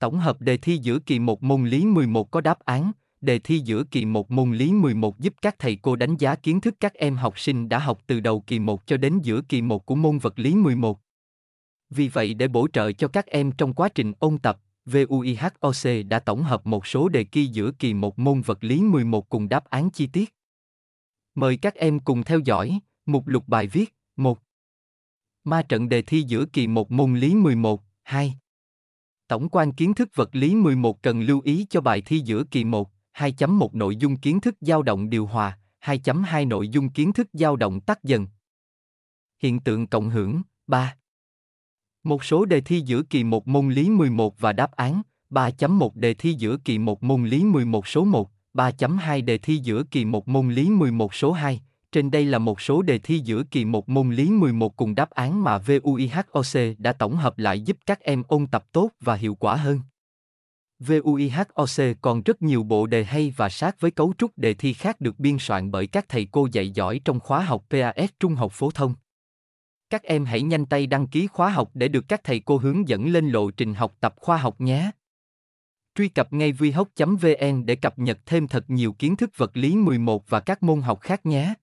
Tổng hợp đề thi giữa kỳ 1 môn lý 11 có đáp án, đề thi giữa kỳ 1 môn lý 11 giúp các thầy cô đánh giá kiến thức các em học sinh đã học từ đầu kỳ 1 cho đến giữa kỳ 1 của môn vật lý 11. Vì vậy để bổ trợ cho các em trong quá trình ôn tập, VUIHOC đã tổng hợp một số đề thi giữa kỳ 1 môn vật lý 11 cùng đáp án chi tiết. Mời các em cùng theo dõi, mục lục bài viết, 1. Ma trận đề thi giữa kỳ 1 môn lý 11, 2. Tổng quan kiến thức vật lý 11 cần lưu ý cho bài thi giữa kỳ 1, 2.1 nội dung kiến thức dao động điều hòa, 2.2 nội dung kiến thức dao động tắt dần. Hiện tượng cộng hưởng, 3. Một số đề thi giữa kỳ 1 môn lý 11 và đáp án, 3.1 đề thi giữa kỳ 1 môn lý 11 số 1, 3.2 đề thi giữa kỳ 1 môn lý 11 số 2. Trên đây là một số đề thi giữa kỳ một môn lý 11 cùng đáp án mà VUIHOC đã tổng hợp lại giúp các em ôn tập tốt và hiệu quả hơn. VUIHOC còn rất nhiều bộ đề hay và sát với cấu trúc đề thi khác được biên soạn bởi các thầy cô dạy giỏi trong khóa học PAS Trung học phổ thông. Các em hãy nhanh tay đăng ký khóa học để được các thầy cô hướng dẫn lên lộ trình học tập khoa học nhé. Truy cập ngay vihoc.vn để cập nhật thêm thật nhiều kiến thức vật lý 11 và các môn học khác nhé.